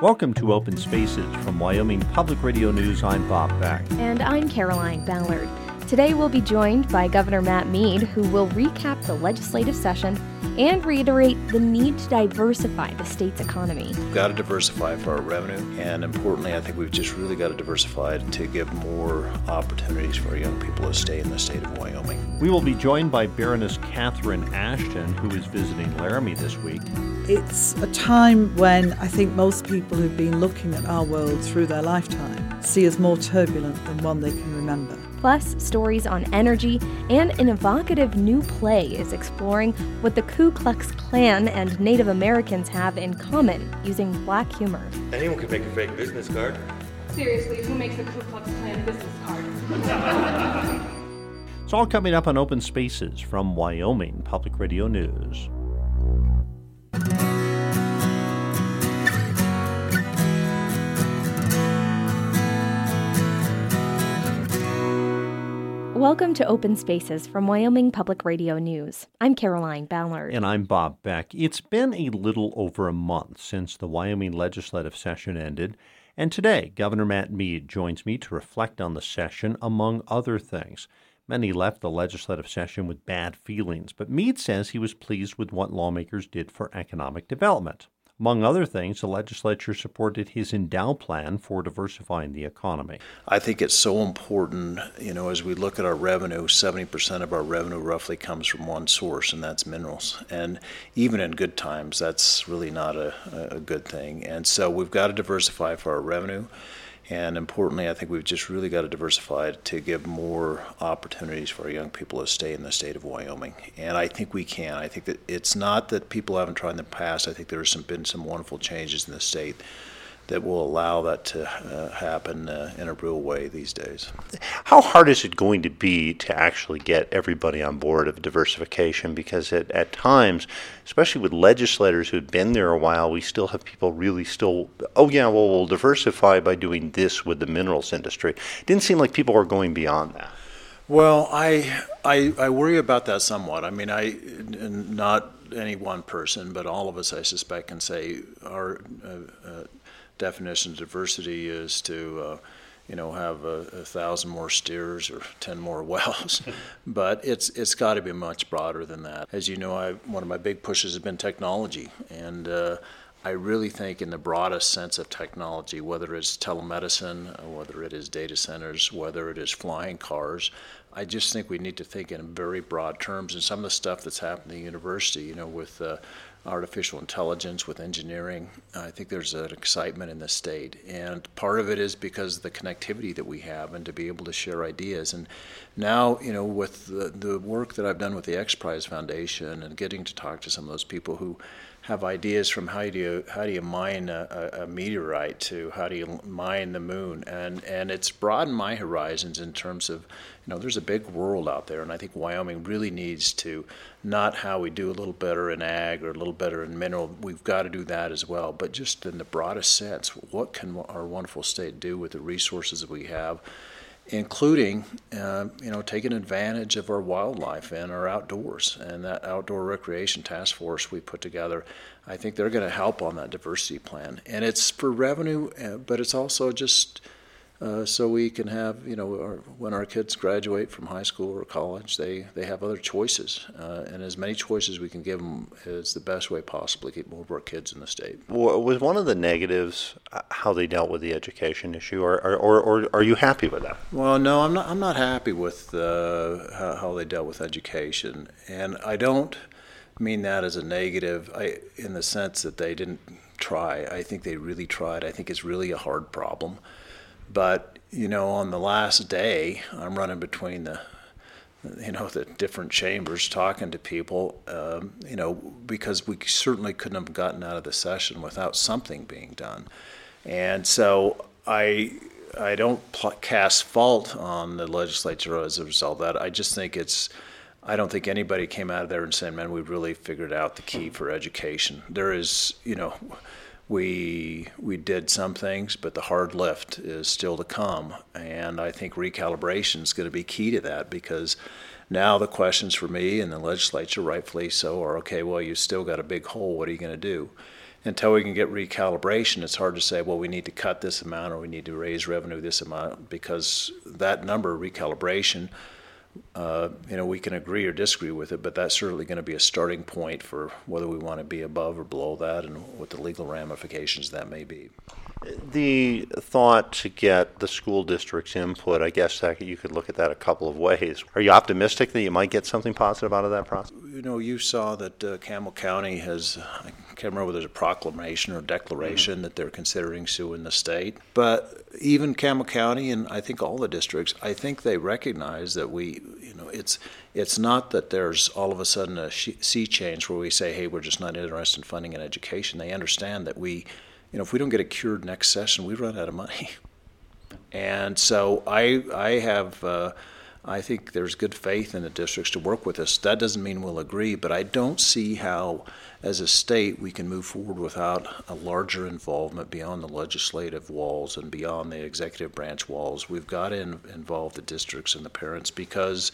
Welcome to Open Spaces from Wyoming Public Radio News. I'm Bob Beck. And I'm Caroline Ballard. Today we'll be joined by Governor Matt Mead, who will recap the legislative session and reiterate the need to diversify the state's economy. We've got to diversify for our revenue, and importantly, I think we've just really got to diversify to give more opportunities for young people to stay in the state of Wyoming. We will be joined by Baroness Catherine Ashton, who is visiting Laramie this week. It's a time when I think most people who've been looking at our world through their lifetime see us more turbulent than one they can remember. Plus, stories on energy and an evocative new play is exploring what the Ku Klux Klan and Native Americans have in common using black humor. Anyone can make a fake business card. Seriously, who makes a Ku Klux Klan business card? it's all coming up on Open Spaces from Wyoming Public Radio News. Welcome to Open Spaces from Wyoming Public Radio News. I'm Caroline Ballard. And I'm Bob Beck. It's been a little over a month since the Wyoming legislative session ended, and today Governor Matt Mead joins me to reflect on the session, among other things. Many left the legislative session with bad feelings, but Mead says he was pleased with what lawmakers did for economic development. Among other things, the legislature supported his Endow plan for diversifying the economy. I think it's so important, you know, as we look at our revenue, 70% of our revenue roughly comes from one source, and that's minerals. And even in good times, that's really not a, a good thing. And so we've got to diversify for our revenue. And importantly, I think we've just really got to diversify to give more opportunities for our young people to stay in the state of Wyoming. And I think we can. I think that it's not that people haven't tried in the past. I think there's been some wonderful changes in the state that will allow that to uh, happen uh, in a real way these days. How hard is it going to be to actually get everybody on board of diversification? Because at, at times, especially with legislators who've been there a while, we still have people really still, oh yeah, well, we'll diversify by doing this with the minerals industry. It didn't seem like people were going beyond that. Well, I, I, I worry about that somewhat. I mean, I not any one person, but all of us, I suspect, can say our uh, uh, definition of diversity is to, uh, you know, have a, a, thousand more steers or ten more wells, but it's it's got to be much broader than that. As you know, I, one of my big pushes has been technology, and uh, I really think, in the broadest sense of technology, whether it's telemedicine, whether it is data centers, whether it is flying cars, I just think we need to think in very broad terms. And some of the stuff that's happened at the university, you know, with uh, artificial intelligence, with engineering. I think there's an excitement in the state. And part of it is because of the connectivity that we have and to be able to share ideas. And now, you know, with the, the work that I've done with the X Prize Foundation and getting to talk to some of those people who have ideas from how do you how do you mine a, a, meteorite to how do you mine the moon and and it's broadened my horizons in terms of you know there's a big world out there and I think Wyoming really needs to not how we do a little better in ag or a little better in mineral we've got to do that as well. But just in the broadest sense what can our wonderful state do with the resources that we have including uh, you know taking advantage of our wildlife and our outdoors? And that outdoor recreation task force we put together i think they're going to help on that diversity plan. And it's for revenue uh, but it's also just uh, so we can have, you know, our, when our kids graduate from high school or college, they, they have other choices. Uh, and as many choices we can give them is the best way possible to keep more of our kids in the state. Was one of the negatives uh, how they dealt with the education issue, or, or, or, or are you happy with that? Well, no, I'm not, I'm not happy with uh, how, how they dealt with education. And I don't mean that as a negative I, in the sense that they didn't try. I think they really tried. I think it's really a hard problem. But you know, on the last day, I'm running between the you know the different chambers talking to people um, you know because we certainly couldn't have gotten out of the session without something being done and so i i don't pl- cast fault on the legislature as a result of that i just think it's I don't think anybody came out of there and said, "Man, we really figured out the key for education." There is, you know, we we did some things, but the hard lift is still to come. And I think recalibration is going to be key to that because now the questions for me and the legislature, rightfully so, are okay. Well, you still got a big hole. What are you going to do? until we can get recalibration, it's hard to say, well, we need to cut this amount or we need to raise revenue this amount because that number, recalibration, uh, you know, we can agree or disagree with it, but that's certainly going to be a starting point for whether we want to be above or below that and what the legal ramifications that may be. The thought to get the school district's input, I guess that you could look at that a couple of ways. Are you optimistic that you might get something positive out of that process? You know, you saw that uh, Campbell County has, can't remember whether there's a proclamation or declaration mm-hmm. that they're considering suing the state. But even Campbell County and I think all the districts, I think they recognize that we, you know, it's it's not that there's all of a sudden a sea change where we say, hey, we're just not interested in funding an education. They understand that we you know, if we don't get it cured next session, we run out of money. And so I, I have, uh, I think there's good faith in the districts to work with us. That doesn't mean we'll agree, but I don't see how, as a state, we can move forward without a larger involvement beyond the legislative walls and beyond the executive branch walls. We've got to in, involve the districts and the parents because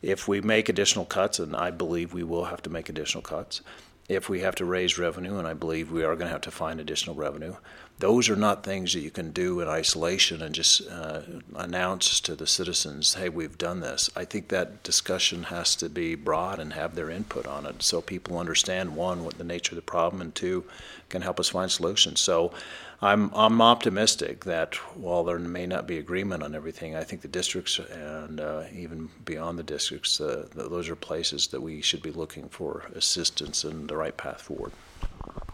if we make additional cuts, and I believe we will have to make additional cuts, if we have to raise revenue, and I believe we are going to have to find additional revenue, those are not things that you can do in isolation and just uh, announce to the citizens, hey, we've done this. I think that discussion has to be broad and have their input on it so people understand, one, what the nature of the problem, and two, can help us find solutions. So I'm, I'm optimistic that while there may not be agreement on everything, I think the districts and uh, even beyond the districts, uh, those are places that we should be looking for assistance and the right path forward.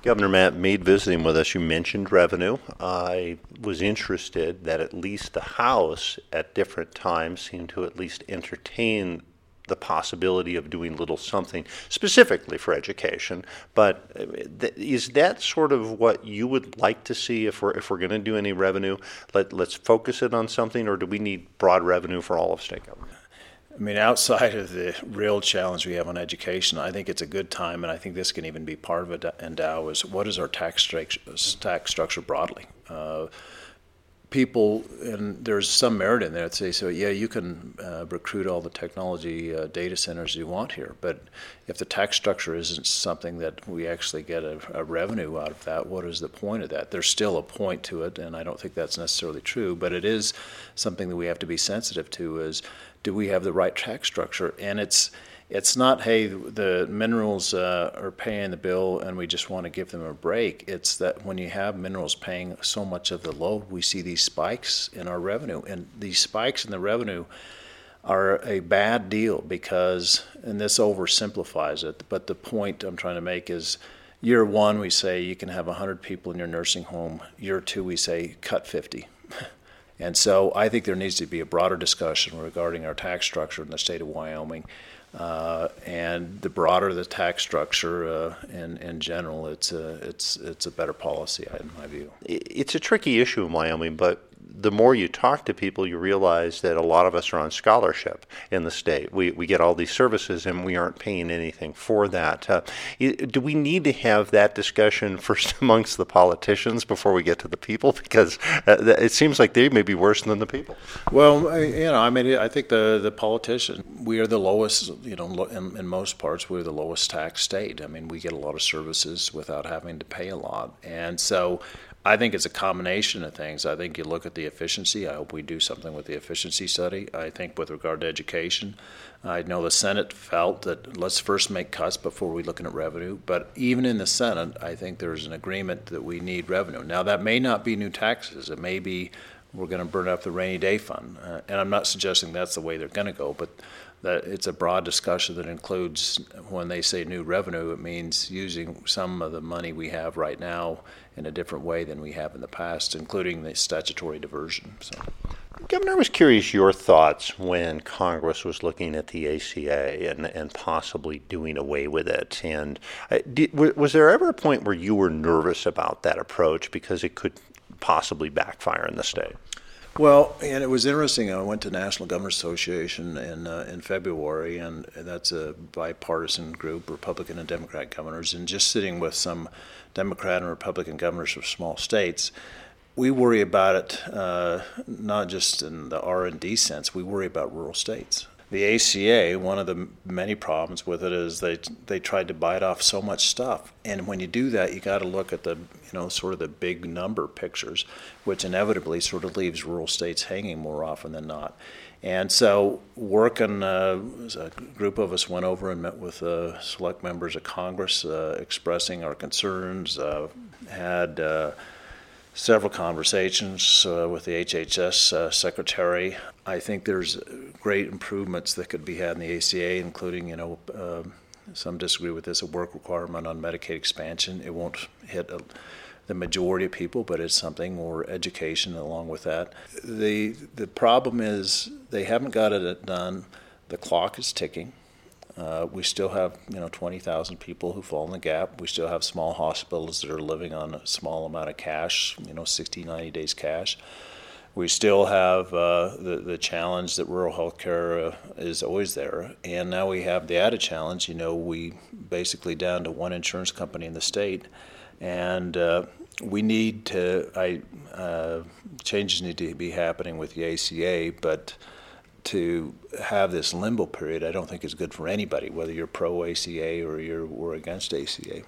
Governor Matt Mead visiting with us, you mentioned revenue. I was interested that at least the House at different times seemed to at least entertain the possibility of doing little something specifically for education. But uh, is that sort of what you would like to see if we're if we're going to do any revenue? Let let's focus it on something, or do we need broad revenue for all of state government? I mean, outside of the real challenge we have on education, I think it's a good time, and I think this can even be part of it. And Endow is what is our tax structure, tax structure broadly. Uh, people, and there's some merit in there that say, so yeah, you can uh, recruit all the technology uh, data centers you want here, but if the tax structure isn't something that we actually get a, a, revenue out of that, what is the point of that? There's still a point to it, and I don't think that's necessarily true, but it is something that we have to be sensitive to. Is do we have the right tax structure? And it's it's not hey the minerals uh, are paying the bill and we just want to give them a break. It's that when you have minerals paying so much of the load, we see these spikes in our revenue, and these spikes in the revenue are a bad deal because, and this oversimplifies it, but the point I'm trying to make is year one, we say you can have 100 people in your nursing home. Year two, we say cut 50. And so I think there needs to be a broader discussion regarding our tax structure in the state of Wyoming. Uh, and the broader the tax structure uh, in, in general, it's a, it's, it's a better policy, in my view. It's a tricky issue in Wyoming, but the more you talk to people, you realize that a lot of us are on scholarship in the state. We, we get all these services and we aren't paying anything for that. Uh, do we need to have that discussion first amongst the politicians before we get to the people? Because uh, it seems like they may be worse than the people. Well, you know, I mean, I think the, the politicians, we are the lowest, you know, in, in most parts, we're the lowest tax state. I mean, we get a lot of services without having to pay a lot. And so I think it's a combination of things. I think you look at the efficiency. I hope we do something with the efficiency study. I think with regard to education, I know the Senate felt that let's first make cuts before we looking at revenue. But even in the Senate, I think there's an agreement that we need revenue. Now that may not be new taxes. It may be we're going to burn up the rainy day fund, uh, and I'm not suggesting that's the way they're going to go, but that it's a broad discussion that includes when they say new revenue, it means using some of the money we have right now in a different way than we have in the past, including the statutory diversion. So. Governor, I was curious your thoughts when Congress was looking at the ACA and, and possibly doing away with it. And uh, did, was there ever a point where you were nervous about that approach because it could possibly backfire in the state? Well, and it was interesting. I went to National Governors Association in uh, in February, and that's a bipartisan group, Republican and Democrat governors, and just sitting with some Democrat and Republican governors of small states. We worry about it uh, not just in the R and D sense. We worry about rural states the ACA, one of the many problems with it is they they tried to bite off so much stuff, and when you do that, you got to look at the you know sort of the big number pictures, which inevitably sort of leaves rural states hanging more often than not. And so, working, uh, a group of us went over and met with uh, select members of Congress, uh, expressing our concerns. Uh, had uh, several conversations uh, with the HHS uh, secretary. I think there's great improvements that could be had in the ACA, including, you know, um, some disagree with this, a work requirement on Medicaid expansion. It won't hit a, the majority of people, but it's something, or education along with that. The, the problem is they haven't got it done. The clock is ticking. Uh, we still have, you know, 20,000 people who fall in the gap. We still have small hospitals that are living on a small amount of cash, you know, 60, 90 days cash. We still have uh, the, the challenge that rural healthcare uh, is always there. And now we have the added challenge, you know, we basically down to one insurance company in the state and uh, we need to. I uh, changes need to be happening with the ACA, but to have this limbo period, I don't think is good for anybody, whether you're pro ACA or you're or against ACA.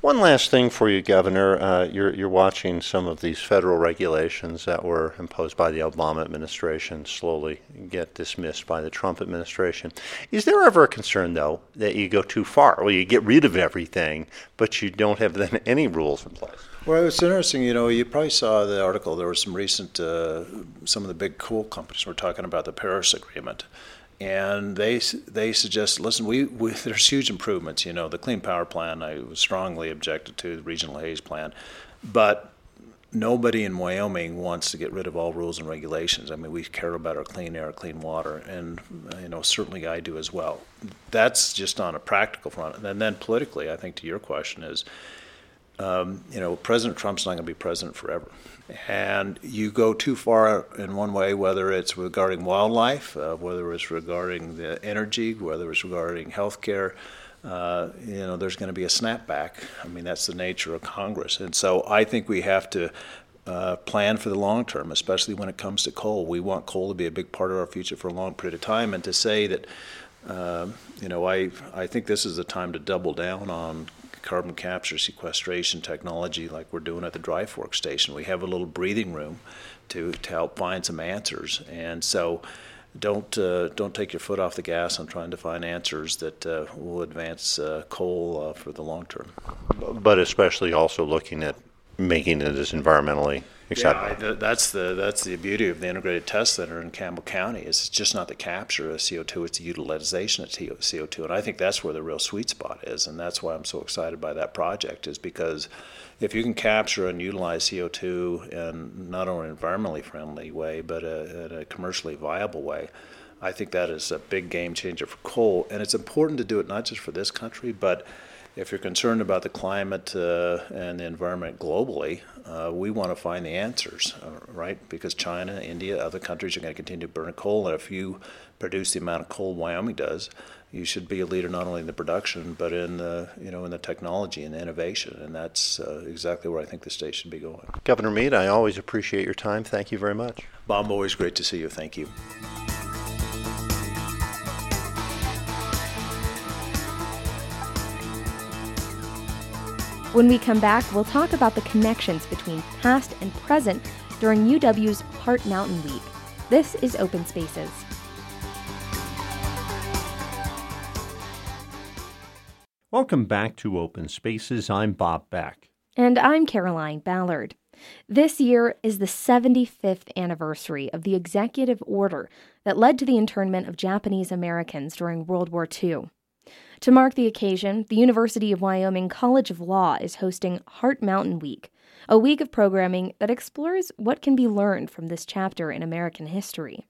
One last thing for you, Governor. Uh, you're, you're watching some of these federal regulations that were imposed by the Obama administration slowly get dismissed by the Trump administration. Is there ever a concern, though, that you go too far? Well, you get rid of everything, but you don't have then any rules in place. Well, it's interesting. You know, you probably saw the article. There was some recent, uh, some of the big coal companies were talking about the Paris Agreement, and they they suggest, listen, we, we, there's huge improvements. You know, the Clean Power Plan, I was strongly objected to the Regional Haze Plan, but nobody in Wyoming wants to get rid of all rules and regulations. I mean, we care about our clean air, clean water, and you know, certainly I do as well. That's just on a practical front, and then politically, I think to your question is um, you know, President Trump's not going to be president forever. And you go too far in one way, whether it's regarding wildlife, uh, whether it's regarding the energy, whether it's regarding healthcare, uh, you know, there's going to be a snapback. I mean, that's the nature of Congress. And so I think we have to uh, plan for the long term, especially when it comes to coal. We want coal to be a big part of our future for a long period of time. And to say that, uh, you know, I, I think this is the time to double down on carbon capture sequestration technology like we're doing at the Dry Fork Station. We have a little breathing room to, to help find some answers. And so don't uh, don't take your foot off the gas on trying to find answers that uh, will advance uh, coal uh, for the long term. But especially also looking at making it as environmentally acceptable. Yeah, that's the that's the beauty of the integrated test center in Campbell County. Is it's just not the capture of CO2; it's the utilization of CO2, and I think that's where the real sweet spot is, and that's why I'm so excited by that project. Is because if you can capture and utilize CO2 in not only an environmentally friendly way, but a, in a commercially viable way. I think that is a big game changer for coal, and it's important to do it not just for this country, but if you're concerned about the climate uh, and the environment globally, uh, we want to find the answers, uh, right? Because China, India, other countries are going to continue to burn coal, and if you produce the amount of coal Wyoming does, you should be a leader not only in the production but in the you know in the technology and the innovation, and that's uh, exactly where I think the state should be going. Governor Mead, I always appreciate your time. Thank you very much. Bob, always great to see you. Thank you. When we come back, we'll talk about the connections between past and present during UW's Heart Mountain Week. This is Open Spaces. Welcome back to Open Spaces. I'm Bob Beck. And I'm Caroline Ballard. This year is the 75th anniversary of the executive order that led to the internment of Japanese Americans during World War II. To mark the occasion, the University of Wyoming College of Law is hosting Heart Mountain Week, a week of programming that explores what can be learned from this chapter in American history.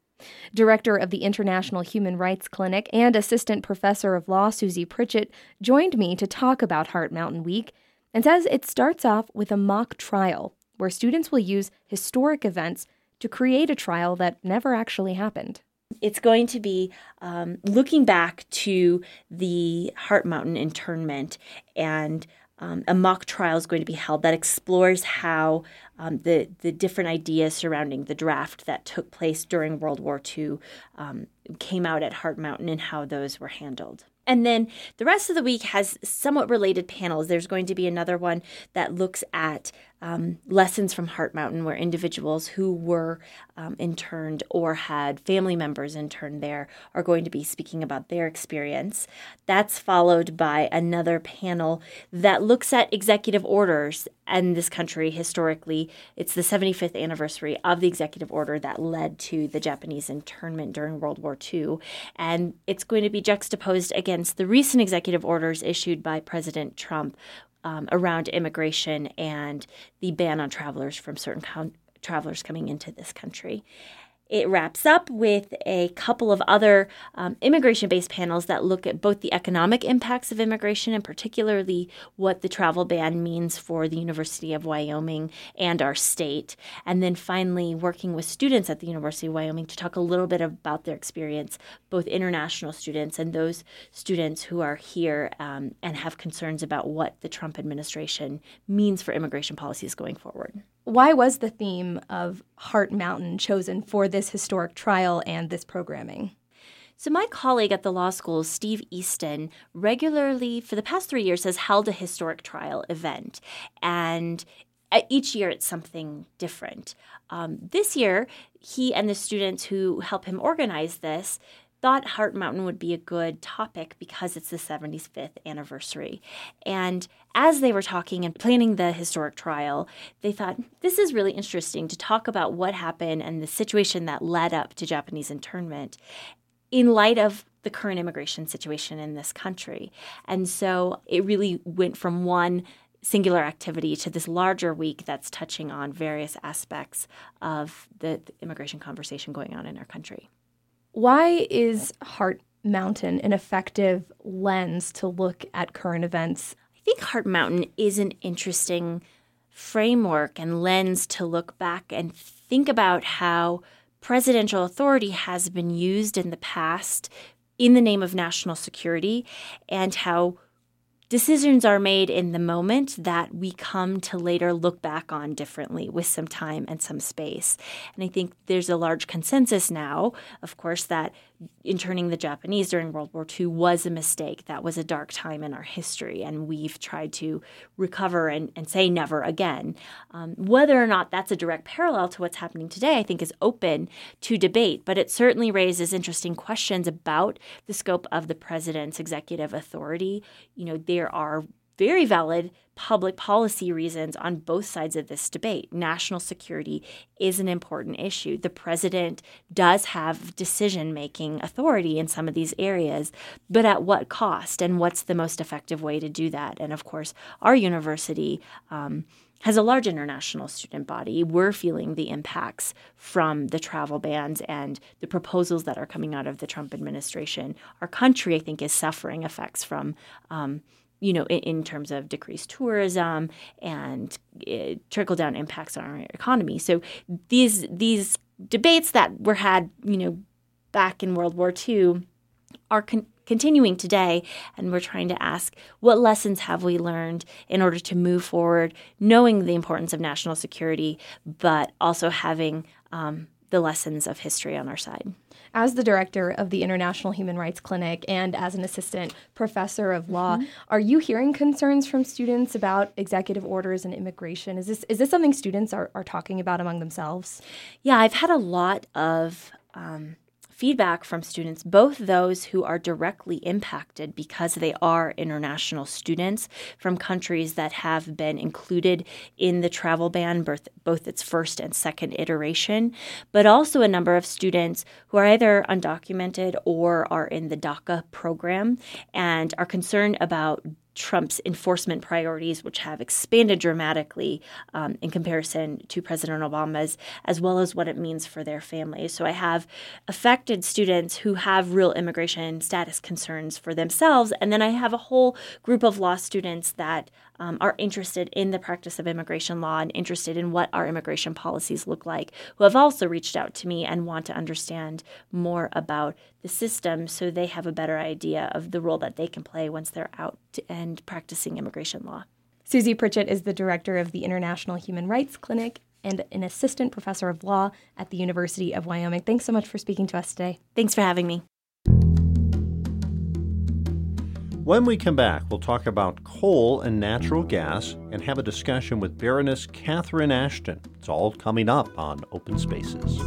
Director of the International Human Rights Clinic and Assistant Professor of Law Susie Pritchett joined me to talk about Heart Mountain Week and says it starts off with a mock trial where students will use historic events to create a trial that never actually happened. It's going to be um, looking back to the Heart Mountain internment and um, a mock trial is going to be held that explores how um, the the different ideas surrounding the draft that took place during World War II um, came out at Heart Mountain and how those were handled. And then the rest of the week has somewhat related panels. There's going to be another one that looks at um, lessons from Heart Mountain, where individuals who were um, interned or had family members interned there are going to be speaking about their experience. That's followed by another panel that looks at executive orders in this country historically. It's the 75th anniversary of the executive order that led to the Japanese internment during World War II. And it's going to be juxtaposed against the recent executive orders issued by President Trump um, around immigration and the ban on travelers from certain com- travelers coming into this country. It wraps up with a couple of other um, immigration based panels that look at both the economic impacts of immigration and particularly what the travel ban means for the University of Wyoming and our state. And then finally, working with students at the University of Wyoming to talk a little bit about their experience, both international students and those students who are here um, and have concerns about what the Trump administration means for immigration policies going forward. Why was the theme of Heart Mountain chosen for this historic trial and this programming? So, my colleague at the law school, Steve Easton, regularly for the past three years has held a historic trial event. And each year it's something different. Um, this year, he and the students who help him organize this thought Heart Mountain would be a good topic because it's the 75th anniversary. And as they were talking and planning the historic trial, they thought this is really interesting to talk about what happened and the situation that led up to Japanese internment in light of the current immigration situation in this country. And so it really went from one singular activity to this larger week that's touching on various aspects of the immigration conversation going on in our country. Why is Heart Mountain an effective lens to look at current events? I think Heart Mountain is an interesting framework and lens to look back and think about how presidential authority has been used in the past in the name of national security and how decisions are made in the moment that we come to later look back on differently with some time and some space. And I think there's a large consensus now, of course, that interning the Japanese during World War II was a mistake. That was a dark time in our history, and we've tried to recover and, and say never again. Um, whether or not that's a direct parallel to what's happening today, I think is open to debate, but it certainly raises interesting questions about the scope of the president's executive authority. You know, there are very valid public policy reasons on both sides of this debate. National security is an important issue. The president does have decision making authority in some of these areas, but at what cost and what's the most effective way to do that? And of course, our university. Um, has a large international student body. We're feeling the impacts from the travel bans and the proposals that are coming out of the Trump administration. Our country, I think, is suffering effects from um, you know, in, in, terms of decreased tourism and uh, trickle down impacts on our economy. So these these debates that were had, you know, back in World War II are con- continuing today, and we're trying to ask what lessons have we learned in order to move forward, knowing the importance of national security, but also having um, the lessons of history on our side. As the director of the International Human Rights Clinic and as an assistant professor of law, mm-hmm. are you hearing concerns from students about executive orders and immigration? Is this is this something students are, are talking about among themselves? Yeah, I've had a lot of um, feedback from students, both those who are directly impacted because they are international students from countries that have been included in the travel ban, both, both its first and second iteration, but also a number of students who are either undocumented or are in the DACA program and are concerned about Trump's enforcement priorities, which have expanded dramatically um, in comparison to President Obama's, as well as what it means for their families. So I have affected students who have real immigration status concerns for themselves. And then I have a whole group of law students that um, are interested in the practice of immigration law and interested in what our immigration policies look like, who have also reached out to me and want to understand more about the system so they have a better idea of the role that they can play once they're out and practicing immigration law. Susie Pritchett is the director of the International Human Rights Clinic and an assistant professor of law at the University of Wyoming. Thanks so much for speaking to us today. Thanks for having me. When we come back, we'll talk about coal and natural gas and have a discussion with Baroness Catherine Ashton. It's all coming up on Open Spaces.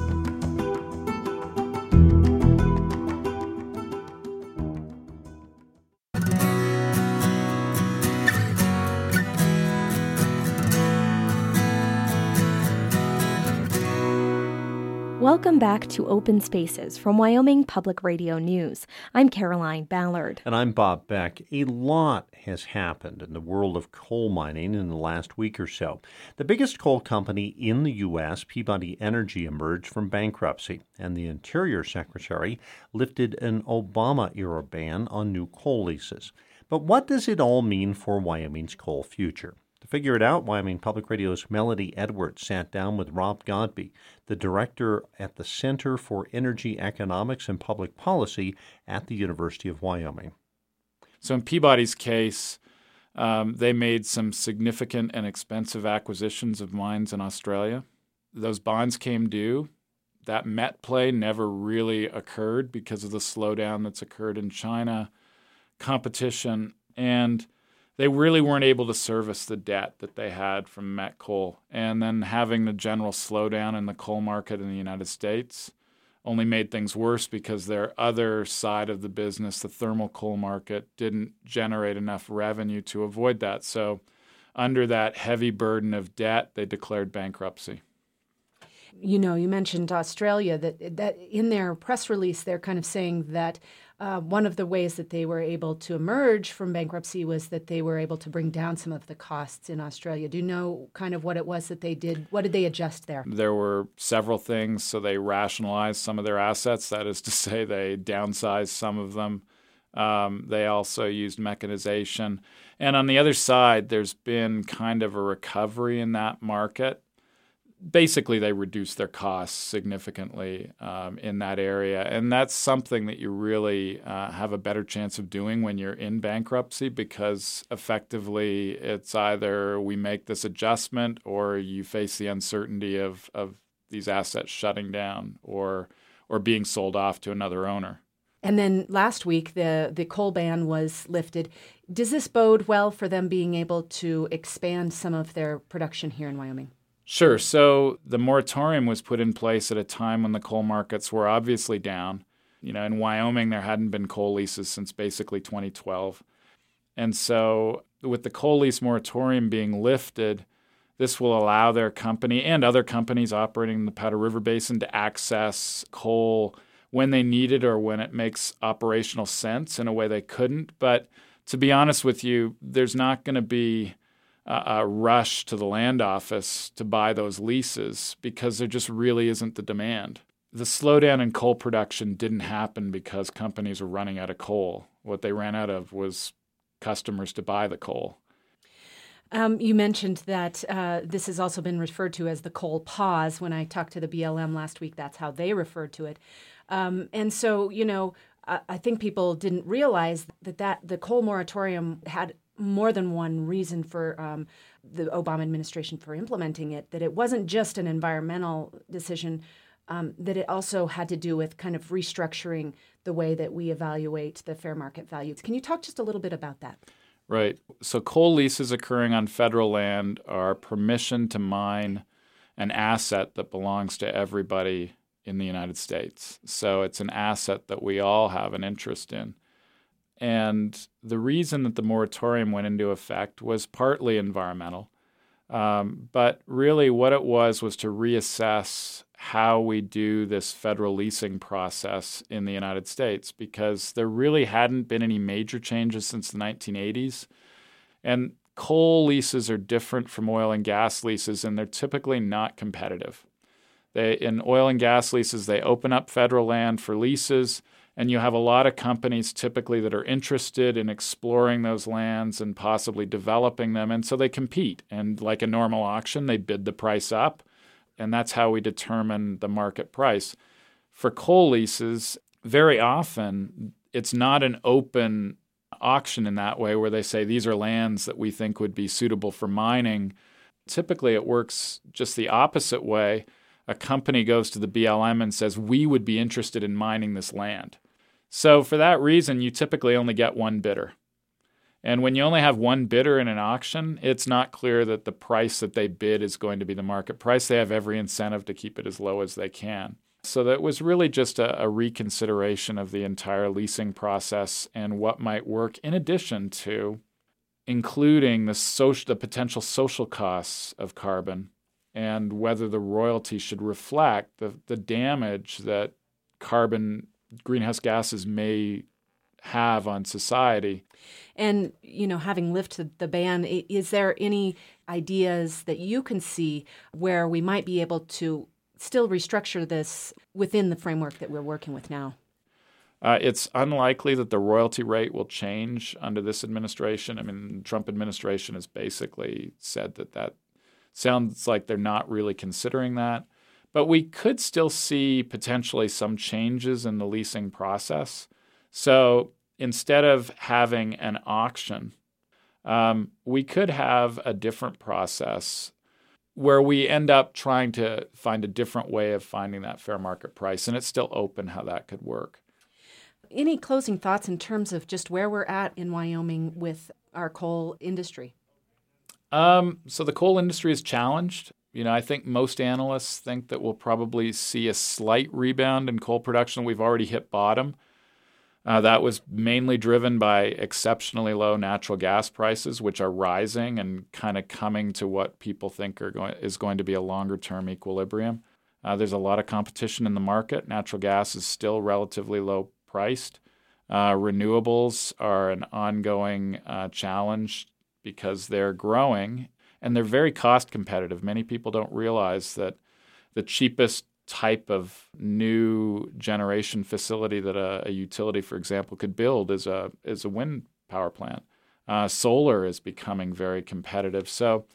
Welcome back to Open Spaces from Wyoming Public Radio News. I'm Caroline Ballard. And I'm Bob Beck. A lot has happened in the world of coal mining in the last week or so. The biggest coal company in the U.S., Peabody Energy, emerged from bankruptcy, and the Interior Secretary lifted an Obama era ban on new coal leases. But what does it all mean for Wyoming's coal future? To figure it out, Wyoming Public Radio's Melodie Edwards sat down with Rob Godby, the director at the Center for Energy Economics and Public Policy at the University of Wyoming. So, in Peabody's case, um, they made some significant and expensive acquisitions of mines in Australia. Those bonds came due. That met play never really occurred because of the slowdown that's occurred in China, competition, and they really weren't able to service the debt that they had from met coal. And then having the general slowdown in the coal market in the United States only made things worse because their other side of the business, the thermal coal market, didn't generate enough revenue to avoid that. So, under that heavy burden of debt, they declared bankruptcy. You know, you mentioned Australia that that in their press release they're kind of saying that uh, one of the ways that they were able to emerge from bankruptcy was that they were able to bring down some of the costs in Australia. Do you know kind of what it was that they did? What did they adjust there? There were several things. So they rationalized some of their assets. That is to say, they downsized some of them. Um, they also used mechanization. And on the other side, there's been kind of a recovery in that market basically they reduce their costs significantly um, in that area and that's something that you really uh, have a better chance of doing when you're in bankruptcy because effectively it's either we make this adjustment or you face the uncertainty of, of these assets shutting down or or being sold off to another owner and then last week, the, the coal ban was lifted. Does this bode well for them being able to expand some of their production here in Wyoming? Sure. So the moratorium was put in place at a time when the coal markets were obviously down. You know, in Wyoming, there hadn't been coal leases since basically 2012. And so, with the coal lease moratorium being lifted, this will allow their company and other companies operating in the Powder River Basin to access coal when they need it or when it makes operational sense in a way they couldn't. But to be honest with you, there's not going to be uh, rush to the land office to buy those leases because there just really isn't the demand. The slowdown in coal production didn't happen because companies were running out of coal. What they ran out of was customers to buy the coal. Um, you mentioned that uh, this has also been referred to as the coal pause. When I talked to the BLM last week, that's how they referred to it. Um, and so, you know, I, I think people didn't realize that, that the coal moratorium had more than one reason for um, the Obama administration for implementing it. That it wasn't just an environmental decision. Um, that it also had to do with kind of restructuring the way that we evaluate the fair market values. Can you talk just a little bit about that? Right. So, coal leases occurring on federal land are permission to mine an asset that belongs to everybody in the United States. So, it's an asset that we all have an interest in. And the reason that the moratorium went into effect was partly environmental. Um, but really, what it was was to reassess how we do this federal leasing process in the United States because there really hadn't been any major changes since the 1980s. And coal leases are different from oil and gas leases, and they're typically not competitive. They, in oil and gas leases, they open up federal land for leases and you have a lot of companies typically that are interested in exploring those lands and possibly developing them. And so they compete. And like a normal auction, they bid the price up. And that's how we determine the market price. For coal leases, very often it's not an open auction in that way where they say these are lands that we think would be suitable for mining. Typically, it works just the opposite way. A company goes to the BLM and says, We would be interested in mining this land. So, for that reason, you typically only get one bidder. And when you only have one bidder in an auction, it's not clear that the price that they bid is going to be the market price. They have every incentive to keep it as low as they can. So that was really just a, a, reconsideration of the entire leasing process and what might work, in addition to including the social, the potential social costs of carbon, and whether the royalty should reflect the, the damage that carbon greenhouse gases may have on society. And, you know, having lifted the ban, is there any ideas that you can see where we might be able to still restructure this within the framework that we're working with now? Uh, it's unlikely that the royalty rate will change under this administration. I mean, the Trump administration has basically said that that sounds like they're not really considering that. But we could still see potentially some changes in the leasing process. So instead of having an auction, um, we could have a different process where we end up trying to find a different way of finding that fair market price. And it's still open how that could work. Any closing thoughts in terms of just where we're at in Wyoming with our coal industry? Um, so the coal industry is challenged. You know, I think most analysts think that we'll probably see a slight rebound in coal production. We've already hit bottom. Uh, that was mainly driven by exceptionally low natural gas prices, which are rising and kind of coming to what people think are going is going to be a longer term equilibrium. Uh, there's a lot of competition in the market. Natural gas is still relatively low priced. Uh, renewables are an ongoing uh, challenge because they're growing and they're very cost competitive. Many people don't realize that the cheapest type of new generation facility that a, a, utility, for example, could build is a is a wind power plant. Uh, solar is becoming very competitive. So,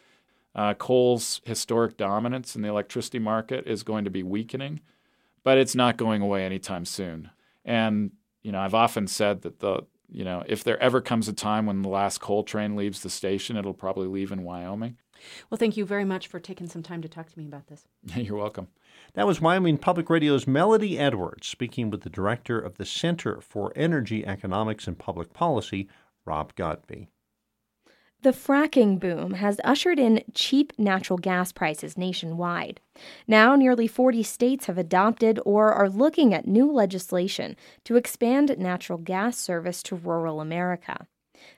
uh, coal's historic dominance in the electricity market is going to be weakening, but it's not going away anytime soon. And you know, I've often said that the you know, if there ever comes a time when the last coal train leaves the station, it'll probably leave in Wyoming. Well, thank you very much for taking some time to talk to me about this. You're welcome. That was Wyoming Public Radio's Melodie Edwards speaking with the director of the Center for Energy Economics and Public Policy, Rob Godby. The fracking boom has ushered in cheap natural gas prices nationwide. Now, nearly 40 states have adopted or are looking at new legislation to expand natural gas service to rural America.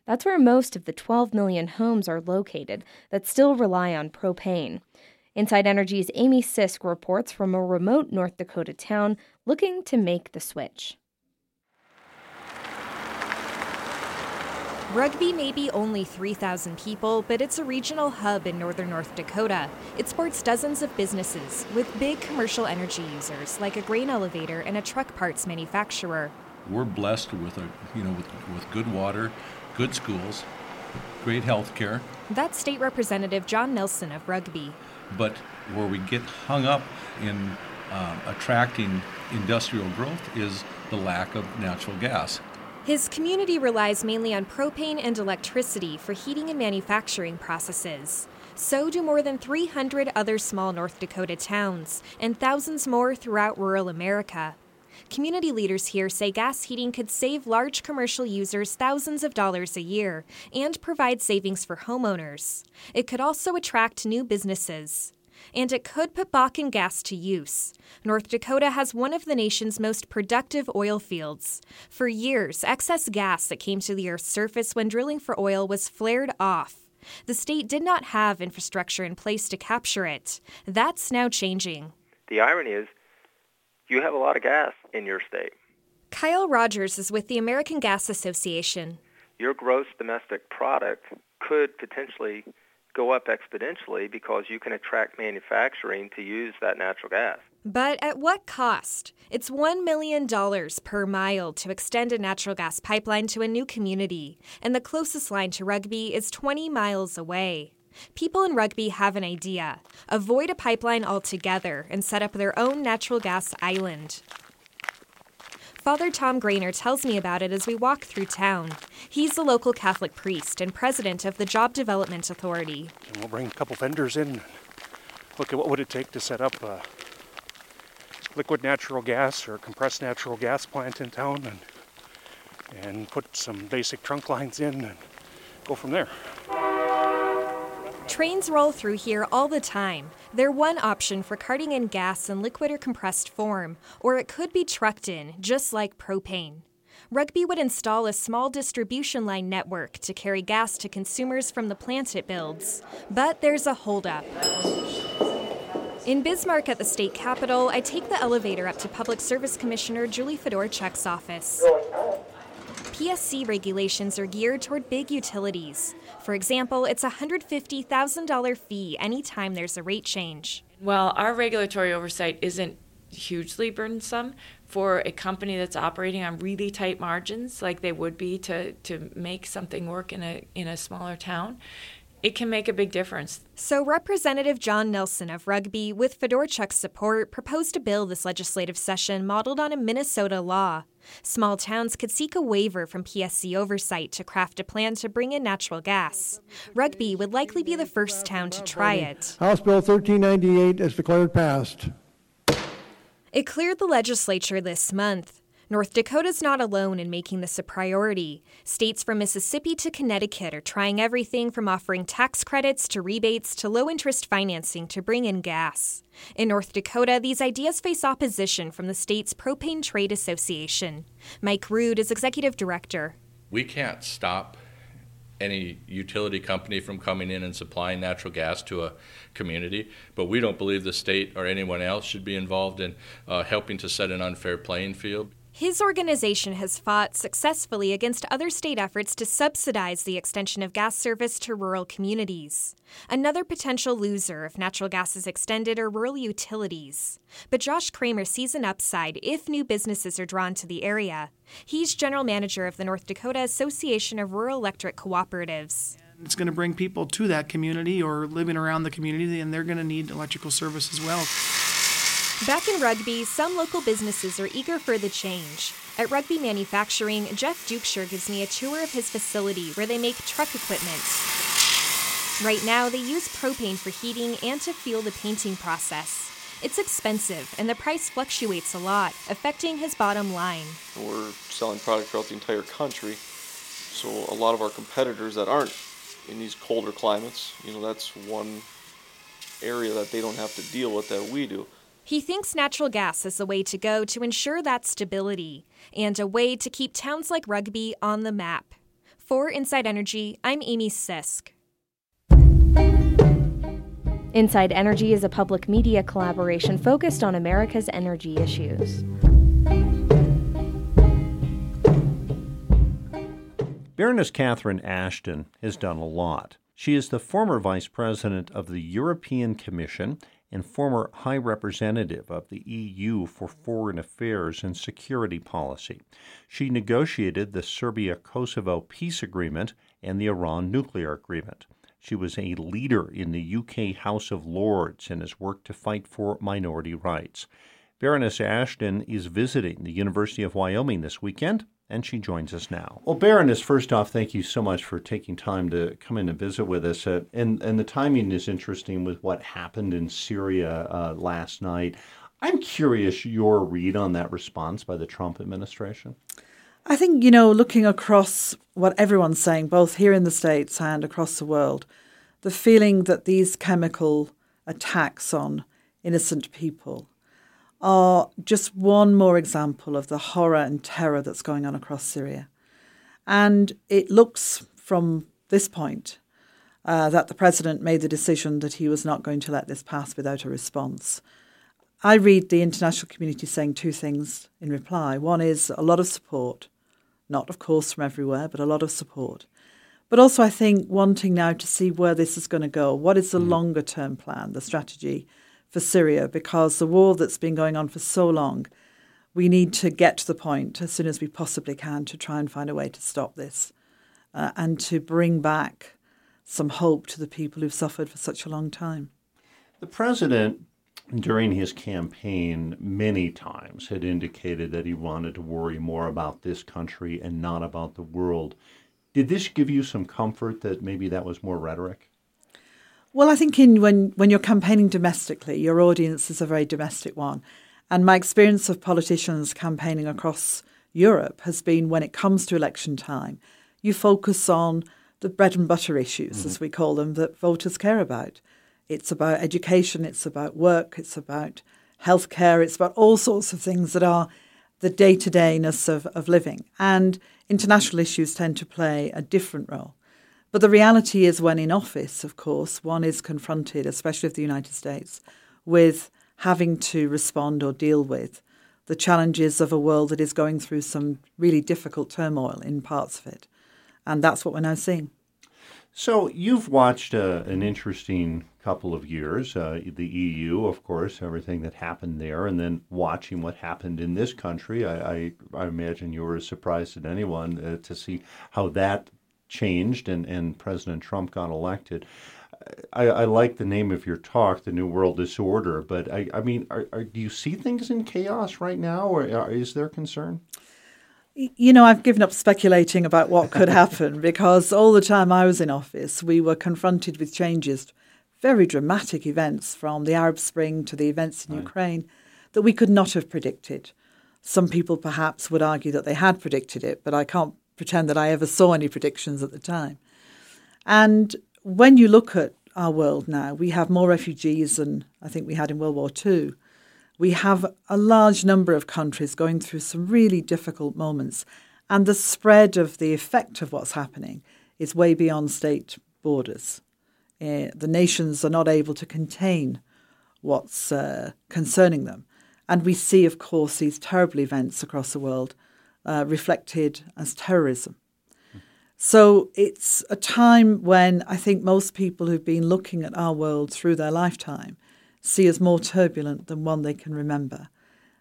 That's where most of the 12 million homes are located that still rely on propane. Inside Energy's Amy Sisk reports from a remote North Dakota town looking to make the switch. Rugby may be only 3,000 people, but it's a regional hub in northern North Dakota. It sports dozens of businesses with big commercial energy users like a grain elevator and a truck parts manufacturer. We're blessed with a, you know, with, with good water, good schools, great health care. That's State Representative John Nelson of Rugby. But where we get hung up in um, attracting industrial growth is the lack of natural gas. His community relies mainly on propane and electricity for heating and manufacturing processes. So do more than 300 other small North Dakota towns, and thousands more throughout rural America. Community leaders here say gas heating could save large commercial users thousands of dollars a year and provide savings for homeowners. It could also attract new businesses and it could put Bakken gas to use. North Dakota has one of the nation's most productive oil fields. For years, excess gas that came to the Earth's surface when drilling for oil was flared off. The state did not have infrastructure in place to capture it. That's now changing. The irony is, you have a lot of gas in your state. Kyle Rogers is with the American Gas Association. Your gross domestic product could potentially go up exponentially because you can attract manufacturing to use that natural gas. But at what cost? It's $1 million per mile to extend a natural gas pipeline to a new community, and the closest line to Rugby is 20 miles away. People in Rugby have an idea avoid a pipeline altogether and set up their own natural gas island. Father Tom Grainer tells me about it as we walk through town. He's the local Catholic priest and president of the Job Development Authority. And we'll bring a couple vendors in. Look at what would it take to set up a liquid natural gas or compressed natural gas plant in town and and put some basic trunk lines in and go from there. Trains roll through here all the time. They're one option for carting in gas in liquid or compressed form, or it could be trucked in, just like propane. Rugby would install a small distribution line network to carry gas to consumers from the plant it builds. But there's a holdup. In Bismarck at the state capitol, I take the elevator up to Public Service Commissioner Julie Fedorchak's office. PSC regulations are geared toward big utilities. For example, it's a $150,000 fee anytime there's a rate change. Well, our regulatory oversight isn't hugely burdensome for a company that's operating on really tight margins like they would be to, to make something work in a in a smaller town it can make a big difference. So, Representative John Nelson of Rugby, with Fedorchak's support, proposed a bill this legislative session modeled on a Minnesota law. Small towns could seek a waiver from PSC oversight to craft a plan to bring in natural gas. Rugby would likely be the first town to try it. House Bill 1398 is declared passed. It cleared the legislature this month. North Dakota's not alone in making this a priority. States from Mississippi to Connecticut are trying everything from offering tax credits to rebates to low interest financing to bring in gas. In North Dakota, these ideas face opposition from the state's Propane Trade Association. Mike Rud is executive director. We can't stop any utility company from coming in and supplying natural gas to a community, but we don't believe the state or anyone else should be involved in uh, helping to set an unfair playing field. His organization has fought successfully against other state efforts to subsidize the extension of gas service to rural communities. Another potential loser if natural gas is extended are rural utilities. But Josh Kramer sees an upside if new businesses are drawn to the area. He's general manager of the North Dakota Association of Rural Electric Cooperatives. It's going to bring people to that community or living around the community, and they're going to need electrical service as well. Back in Rugby, some local businesses are eager for the change. At Rugby Manufacturing, Jeff Dukeshire gives me a tour of his facility where they make truck equipment. Right now, they use propane for heating and to fuel the painting process. It's expensive, and the price fluctuates a lot, affecting his bottom line. We're selling product throughout the entire country, so a lot of our competitors that aren't in these colder climates, you know, that's one area that they don't have to deal with that we do. He thinks natural gas is the way to go to ensure that stability and a way to keep towns like Rugby on the map. For Inside Energy, I'm Amy Sisk. Inside Energy is a public media collaboration focused on America's energy issues. Baroness Catherine Ashton has done a lot. She is the former vice president of the European Commission and former High Representative of the EU for Foreign Affairs and Security Policy. She negotiated the Serbia Kosovo peace agreement and the Iran nuclear agreement. She was a leader in the UK House of Lords and has worked to fight for minority rights. Baroness Ashton is visiting the University of Wyoming this weekend and she joins us now. Well, Baroness, first off, thank you so much for taking time to come in and visit with us. Uh, and and the timing is interesting with what happened in Syria uh, last night. I'm curious your read on that response by the Trump administration. I think you know, looking across what everyone's saying, both here in the states and across the world, the feeling that these chemical attacks on innocent people are just one more example of the horror and terror that's going on across Syria. And it looks from this point uh, that the president made the decision that he was not going to let this pass without a response. I read the international community saying two things in reply. One is a lot of support, not, of course, from everywhere, but a lot of support. But also, I think, wanting now to see where this is going to go. What is the mm. longer term plan, the strategy? For Syria because the war that's been going on for so long, we need to get to the point as soon as we possibly can to try and find a way to stop this uh, and to bring back some hope to the people who've suffered for such a long time. The president during his campaign, many times had indicated that he wanted to worry more about this country and not about the world. Did this give you some comfort that maybe that was more rhetoric? Well, I think in when when you're campaigning domestically, your audience is a very domestic one, and my experience of politicians campaigning across Europe has been when it comes to election time, you focus on the bread and butter issues, mm-hmm. as we call them, that voters care about. It's about education, it's about work, it's about healthcare, it's about all sorts of things that are the day to dayness of, of living. And international issues tend to play a different role. But the reality is, when in office, of course, one is confronted, especially of the United States, with having to respond or deal with the challenges of a world that is going through some really difficult turmoil in parts of it. And that's what we're now seeing. So, you've watched uh, an interesting couple of years, uh, the EU, of course, everything that happened there, and then watching what happened in this country. I, I, I imagine you were as surprised as anyone uh, to see how that changed and, and President Trump got elected. I, I, like the name of your talk, The New World Disorder, but I, I mean, are, are, do you see things in chaos right now, or uh, is there concern? You know, I've given up speculating about what could happen because all the time I was in office, we were confronted with changes, very dramatic events from the Arab Spring to the events in right. Ukraine that we could not have predicted. Some people perhaps would argue that they had predicted it, but I can't pretend that I ever saw any predictions at the time. And when you look at our world now, we have more refugees than I think we had in World War II. We have a large number of countries going through some really difficult moments, and the spread of the effect of what's happening is way beyond state borders. Uh, the nations are not able to contain what's uh, concerning them. And we see, of course, these terrible events across the world uh, reflected as terrorism. So it's a time when I think most people who've been looking at our world through their lifetime see as more turbulent than one they can remember.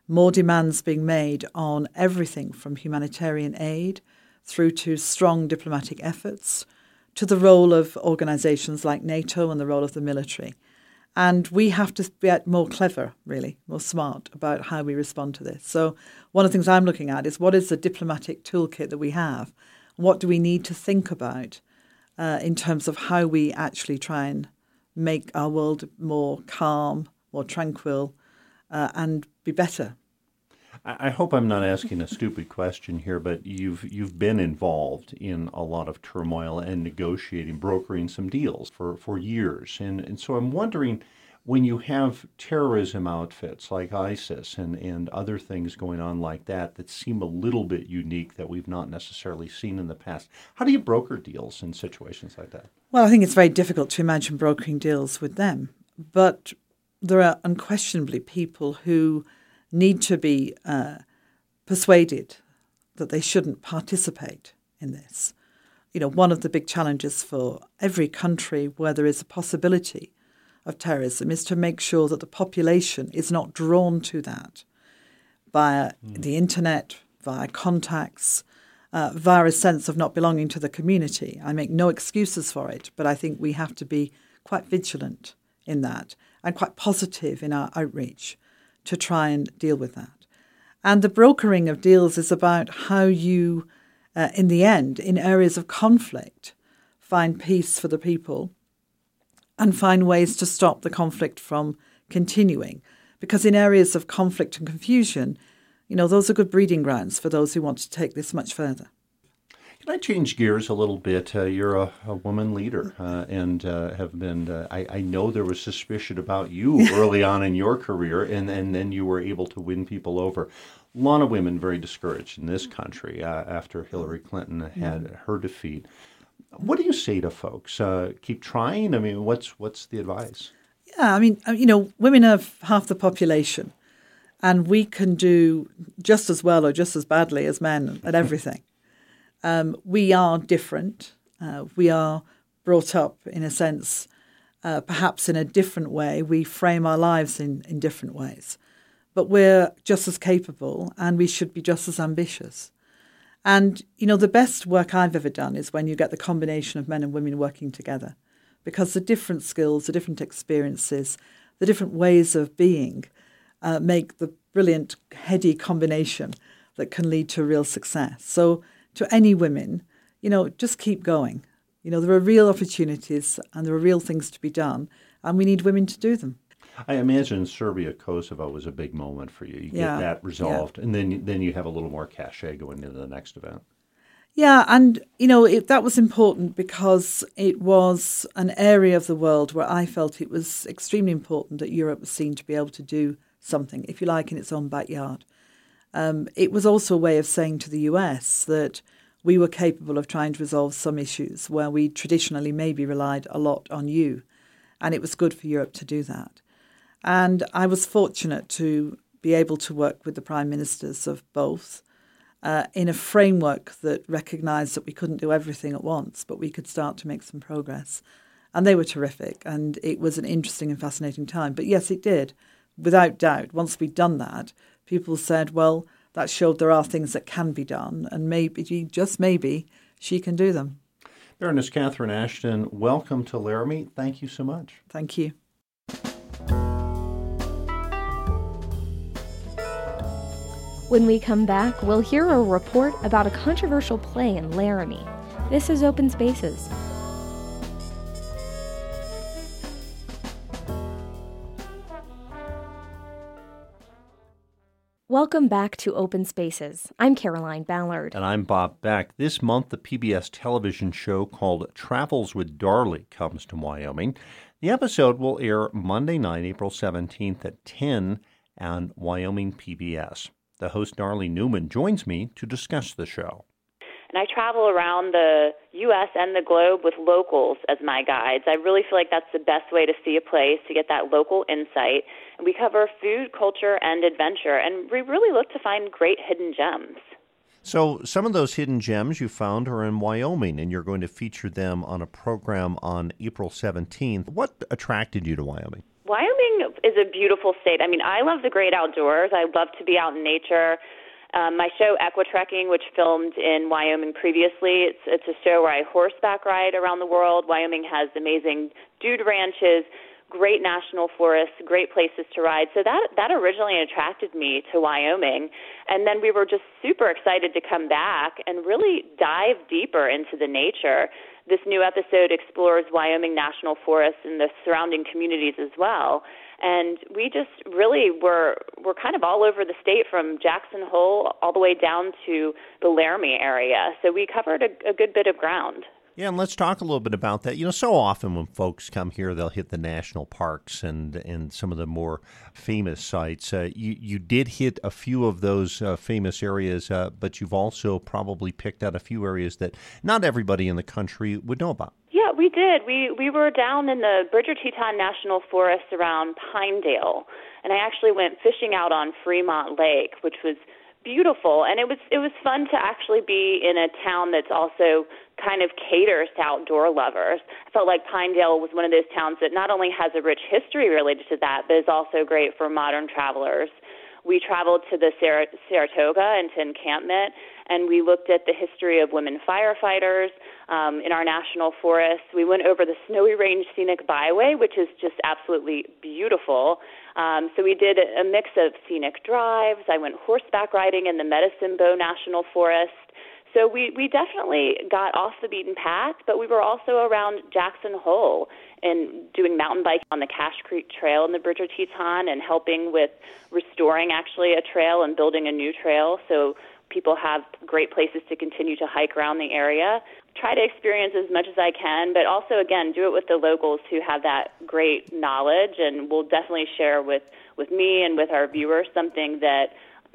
More demands being made on everything from humanitarian aid through to strong diplomatic efforts to the role of organisations like NATO and the role of the military. And we have to get more clever, really, more smart about how we respond to this. So, one of the things I'm looking at is what is the diplomatic toolkit that we have? What do we need to think about uh, in terms of how we actually try and make our world more calm, more tranquil, uh, and be better I hope I'm not asking a stupid question here, but you've you've been involved in a lot of turmoil and negotiating, brokering some deals for, for years. And and so I'm wondering when you have terrorism outfits like ISIS and, and other things going on like that that seem a little bit unique that we've not necessarily seen in the past, how do you broker deals in situations like that? Well, I think it's very difficult to imagine brokering deals with them. But there are unquestionably people who need to be uh, persuaded that they shouldn't participate in this. You know, one of the big challenges for every country where there is a possibility of terrorism is to make sure that the population is not drawn to that via mm. the internet, via contacts, uh, via a sense of not belonging to the community. I make no excuses for it, but I think we have to be quite vigilant in that and quite positive in our outreach to try and deal with that. And the brokering of deals is about how you, uh, in the end, in areas of conflict, find peace for the people and find ways to stop the conflict from continuing. Because in areas of conflict and confusion, you know, those are good breeding grounds for those who want to take this much further. Can I change gears a little bit? Uh, you're a, a, woman leader uh, and uh, have been, uh, I, I, know there was suspicion about you early on in your career, and, and then you were able to win people over. A lot of women very discouraged in this country uh, after Hillary Clinton had her defeat. What do you say to folks? Uh, keep trying? I mean, what's, what's the advice? Yeah, I mean, you know, women have half the population, and we can do just as well or just as badly as men at everything. Um, we are different. Uh, we are brought up, in a sense, uh, perhaps in a different way. We frame our lives in, in different ways. But we're just as capable and we should be just as ambitious. And, you know, the best work I've ever done is when you get the combination of men and women working together because the different skills, the different experiences, the different ways of being uh, make the brilliant, heady combination that can lead to real success. So, to any women, you know, just keep going. You know, there are real opportunities and there are real things to be done, and we need women to do them. I imagine Serbia Kosovo was a big moment for you. You Yeah, get that resolved, yeah. and then then you have a little more cachet going into the next event. Yeah, and you know it, that was important because it was an area of the world where I felt it was extremely important that Europe was seen to be able to do something, if you like, in its own backyard. Um, it was also a way of saying to the US that we were capable of trying to resolve some issues where we traditionally maybe relied a lot on you, and it was good for Europe to do that. And I was fortunate to be able to work with the prime ministers of both uh, in a framework that recognised that we couldn't do everything at once, but we could start to make some progress. And they were terrific, and it was an interesting and fascinating time. But yes, it did, without doubt. Once we'd done that, people said, well, that showed there are things that can be done, and maybe, just maybe, she can do them. Baroness Catherine Ashton, welcome to Laramie. Thank you so much. Thank you. When we come back, we'll hear a report about a controversial play in Laramie. This is Open Spaces. Welcome back to Open Spaces. I'm Caroline Ballard. And I'm Bob Beck. This month, the PBS television show called Travels with Darley comes to Wyoming. The episode will air Monday night, April 17th at 10 on Wyoming PBS. The host, Darley Newman, joins me to discuss the show. And I travel around the U.S. and the globe with locals as my guides. I really feel like that's the best way to see a place, to get that local insight. And we cover food, culture, and adventure, and we really look to find great hidden gems. So, some of those hidden gems you found are in Wyoming, and you're going to feature them on a program on April 17th. What attracted you to Wyoming? Wyoming is a beautiful state. I mean, I love the great outdoors. I love to be out in nature. Um, my show Equitrekking, which filmed in Wyoming previously, it's it's a show where I horseback ride around the world. Wyoming has amazing dude ranches, great national forests, great places to ride. So that that originally attracted me to Wyoming, and then we were just super excited to come back and really dive deeper into the nature. This new episode explores Wyoming National Forest and the surrounding communities as well. And we just really were were kind of all over the state from Jackson Hole all the way down to the Laramie area. So we covered a, a good bit of ground. Yeah, and let's talk a little bit about that. You know, so often when folks come here, they'll hit the national parks and and some of the more famous sites. Uh, you you did hit a few of those uh, famous areas, uh, but you've also probably picked out a few areas that not everybody in the country would know about. Yeah, we did. We we were down in the Bridger Teton National Forest around Pinedale, and I actually went fishing out on Fremont Lake, which was beautiful and it was it was fun to actually be in a town that's also kind of caters to outdoor lovers. I felt like Pinedale was one of those towns that not only has a rich history related to that, but is also great for modern travelers. We traveled to the Sar- Saratoga and to Encampment, and we looked at the history of women firefighters um, in our national forests. We went over the Snowy Range Scenic Byway, which is just absolutely beautiful. Um, so we did a mix of scenic drives. I went horseback riding in the Medicine Bow National Forest. So we, we definitely got off the beaten path, but we were also around Jackson Hole and doing mountain biking on the Cache Creek Trail in the Bridger Teton and helping with restoring actually a trail and building a new trail so people have great places to continue to hike around the area. Try to experience as much as I can, but also again do it with the locals who have that great knowledge and will definitely share with with me and with our viewers something that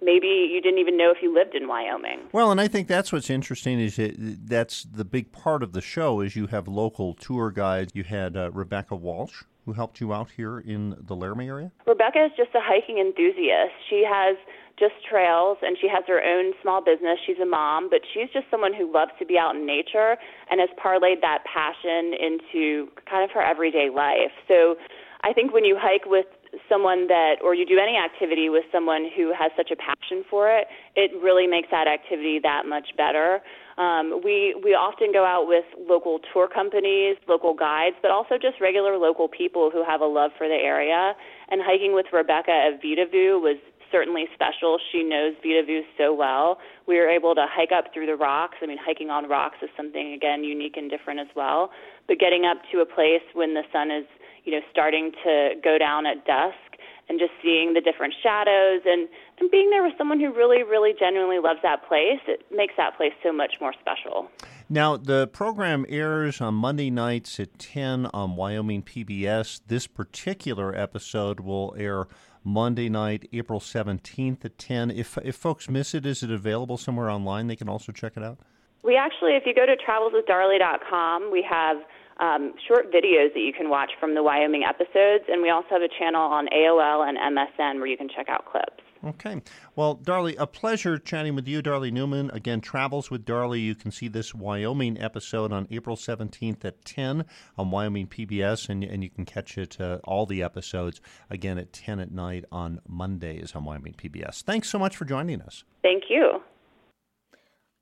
maybe you didn't even know if you lived in Wyoming. Well, and I think that's what's interesting is it, that's the big part of the show is you have local tour guides. You had uh, Rebecca Walsh who helped you out here in the Laramie area. Rebecca is just a hiking enthusiast. She has just trails and she has her own small business. She's a mom, but she's just someone who loves to be out in nature and has parlayed that passion into kind of her everyday life. So I think when you hike with someone that, or you do any activity with someone who has such a passion for it, it really makes that activity that much better. Um, we we often go out with local tour companies, local guides, but also just regular local people who have a love for the area. And hiking with Rebecca at Vedauwoo was certainly special. She knows Vedauwoo so well. We were able to hike up through the rocks. I mean, hiking on rocks is something again unique and different as well. But getting up to a place when the sun is, you know, starting to go down at dusk and just seeing the different shadows and, and being there with someone who really, really genuinely loves that place, it makes that place so much more special. Now, the program airs on Monday nights at 10 on Wyoming PBS. This particular episode will air Monday night, April 17th at 10. If, if folks miss it, is it available somewhere online? They can also check it out? We actually, if you go to travelswithdarley.com, we have um, short videos that you can watch from the Wyoming episodes, and we also have a channel on AOL and MSN where you can check out clips. Okay. Well, Darley, a pleasure chatting with you, Darley Newman. Again, Travels with Darley. You can see this Wyoming episode on April 17th at 10 on Wyoming PBS, and, and you can catch it, uh, all the episodes, again at 10 at night on Mondays on Wyoming PBS. Thanks so much for joining us. Thank you.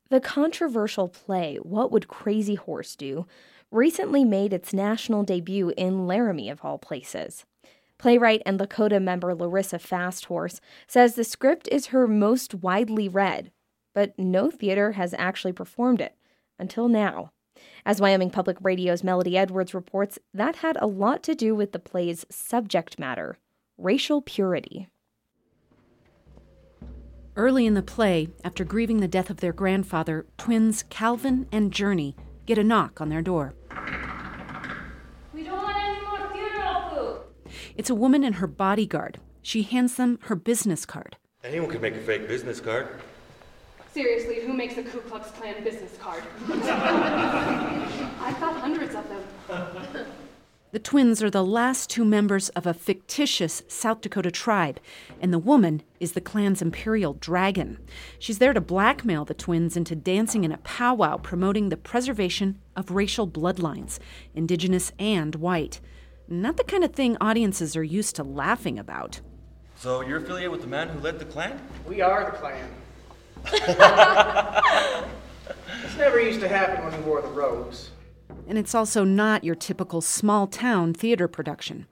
The controversial play, What Would Crazy Horse Do? recently made its national debut in Laramie, of all places. Playwright and Lakota member Larissa FastHorse says the script is her most widely read, but no theater has actually performed it until now. As Wyoming Public Radio's Melodie Edwards reports, that had a lot to do with the play's subject matter racial purity. Early in the play, after grieving the death of their grandfather, twins Calvin and Journey get a knock on their door. We don't want any more funeral food. It's a woman and her bodyguard. She hands them her business card. Anyone can make a fake business card. Seriously, who makes a Ku Klux Klan business card? I've got hundreds of them. The twins are the last two members of a fictitious South Dakota tribe, and the woman is the Klan's imperial dragon. She's there to blackmail the twins into dancing in a powwow promoting the preservation of racial bloodlines, indigenous and white. Not the kind of thing audiences are used to laughing about. So you're affiliated with the man who led the Klan? We are the Klan. this never used to happen when we wore the robes. And it's also not your typical small town theater production.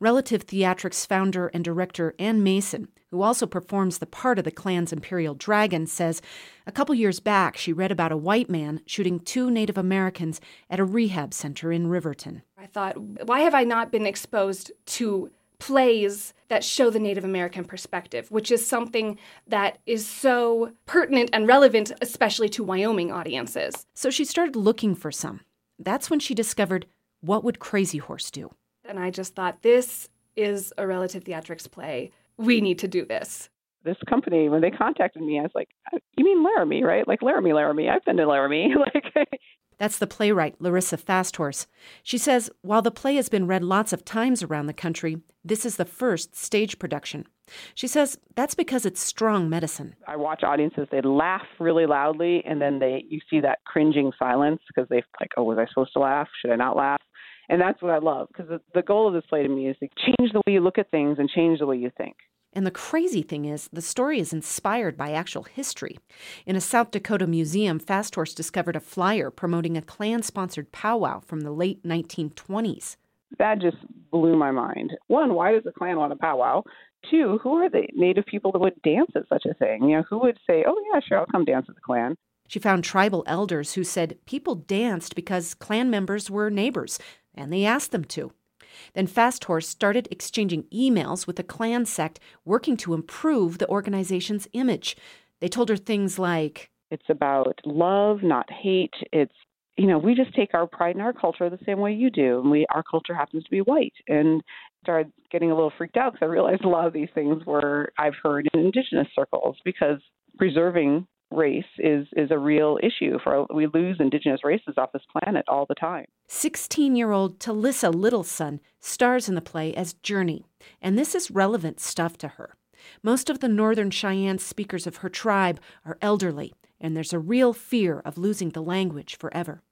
Relative Theatrics founder and director Ann Mason, who also performs the part of the Klan's imperial dragon, says a couple years back she read about a white man shooting two Native Americans at a rehab center in Riverton. I thought, why have I not been exposed to plays that show the Native American perspective, which is something that is so pertinent and relevant, especially to Wyoming audiences? So she started looking for some. That's when she discovered What Would Crazy Horse Do? And I just thought, this is a relative theatrics play. We need to do this. This company, when they contacted me, I was like, uh, "You mean Laramie, right? Like Laramie, Laramie. I've been to Laramie." like, That's the playwright Larissa FastHorse. She says while the play has been read lots of times around the country, this is the first stage production. She says that's because it's strong medicine. I watch audiences; they laugh really loudly, and then they you see that cringing silence because they're like, "Oh, was I supposed to laugh? Should I not laugh?" And that's what I love because the, the goal of this play to me is to change the way you look at things and change the way you think. And the crazy thing is, the story is inspired by actual history. In a South Dakota museum, FastHorse discovered a flyer promoting a Klan sponsored powwow from the late 1920s. That just blew my mind. One, why does the Klan want a powwow? Two, who are the Native people that would dance at such a thing? You know, who would say, "Oh yeah, sure, I'll come dance with the Klan"? She found tribal elders who said people danced because Klan members were neighbors, and they asked them to. Then FastHorse started exchanging emails with the Klan sect working to improve the organization's image. They told her things like It's about love, not hate. It's you know, we just take our pride in our culture the same way you do, and we our culture happens to be white. And started getting a little freaked out because I realized a lot of these things were I've heard in indigenous circles because preserving race is is a real issue for we lose indigenous races off this planet all the time 16 year old Talissa Little Sun stars in the play as Journey, and this is relevant stuff to her. Most of the Northern Cheyenne speakers of her tribe are elderly, and there's a real fear of losing the language forever.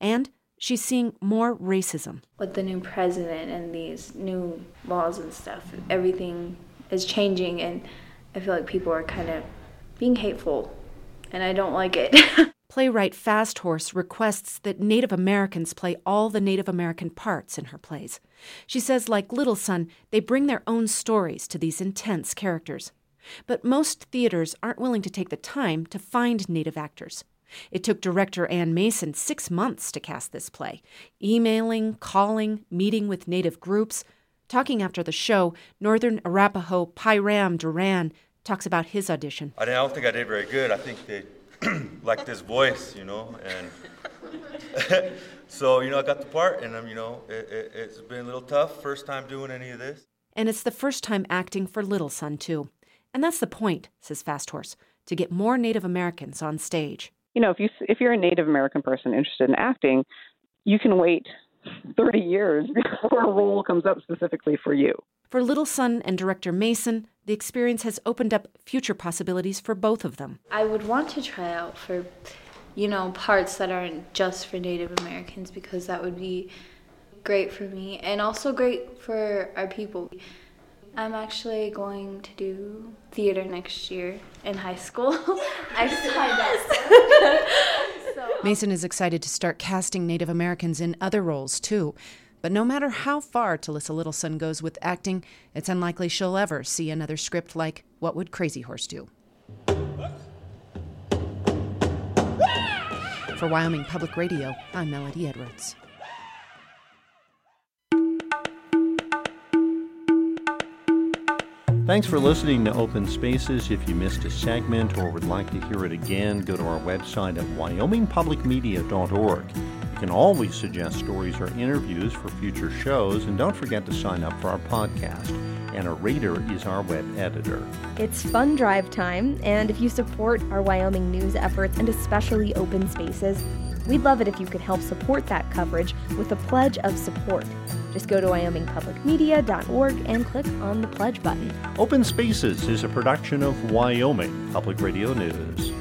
And she's seeing more racism. With the new president and these new laws and stuff, everything is changing, and I feel like people are kind of being hateful, and I don't like it. Playwright FastHorse requests that Native Americans play all the Native American parts in her plays. She says, like Little Sun, they bring their own stories to these intense characters. But most theaters aren't willing to take the time to find Native actors. It took director Ann Mason six months to cast this play, emailing, calling, meeting with Native groups. Talking after the show, Northern Arapaho Pyram Duran talks about his audition. I don't think I did very good. I think they liked this voice, you know, and so you know I got the part, and um, you know it, it, it's been a little tough first time doing any of this. And it's the first time acting for Little Sun too, and that's the point, says FastHorse, to get more Native Americans on stage. You know, if you if you're a Native American person interested in acting, you can wait 30 years before a role comes up specifically for you. For Little Sun and director Mason, the experience has opened up future possibilities for both of them. I would want to try out for, you know, parts that aren't just for Native Americans because that would be great for me and also great for our people. I'm actually going to do theater next year in high school. I signed up. Um, Mason is excited to start casting Native Americans in other roles too. But no matter how far Talissa Little Sun goes with acting, it's unlikely she'll ever see another script like What Would Crazy Horse Do? For Wyoming Public Radio, I'm Melodie Edwards. Thanks for listening to Open Spaces. If you missed a segment or would like to hear it again, go to our website at wyomingpublicmedia.org. You can always suggest stories or interviews for future shows, and don't forget to sign up for our podcast. Anna Rader is our web editor. It's fun drive time, and if you support our Wyoming news efforts and especially open spaces, we'd love it if you could help support that coverage with a pledge of support. Just go to wyomingpublicmedia.org and click on the pledge button. Open Spaces is a production of Wyoming Public Radio News.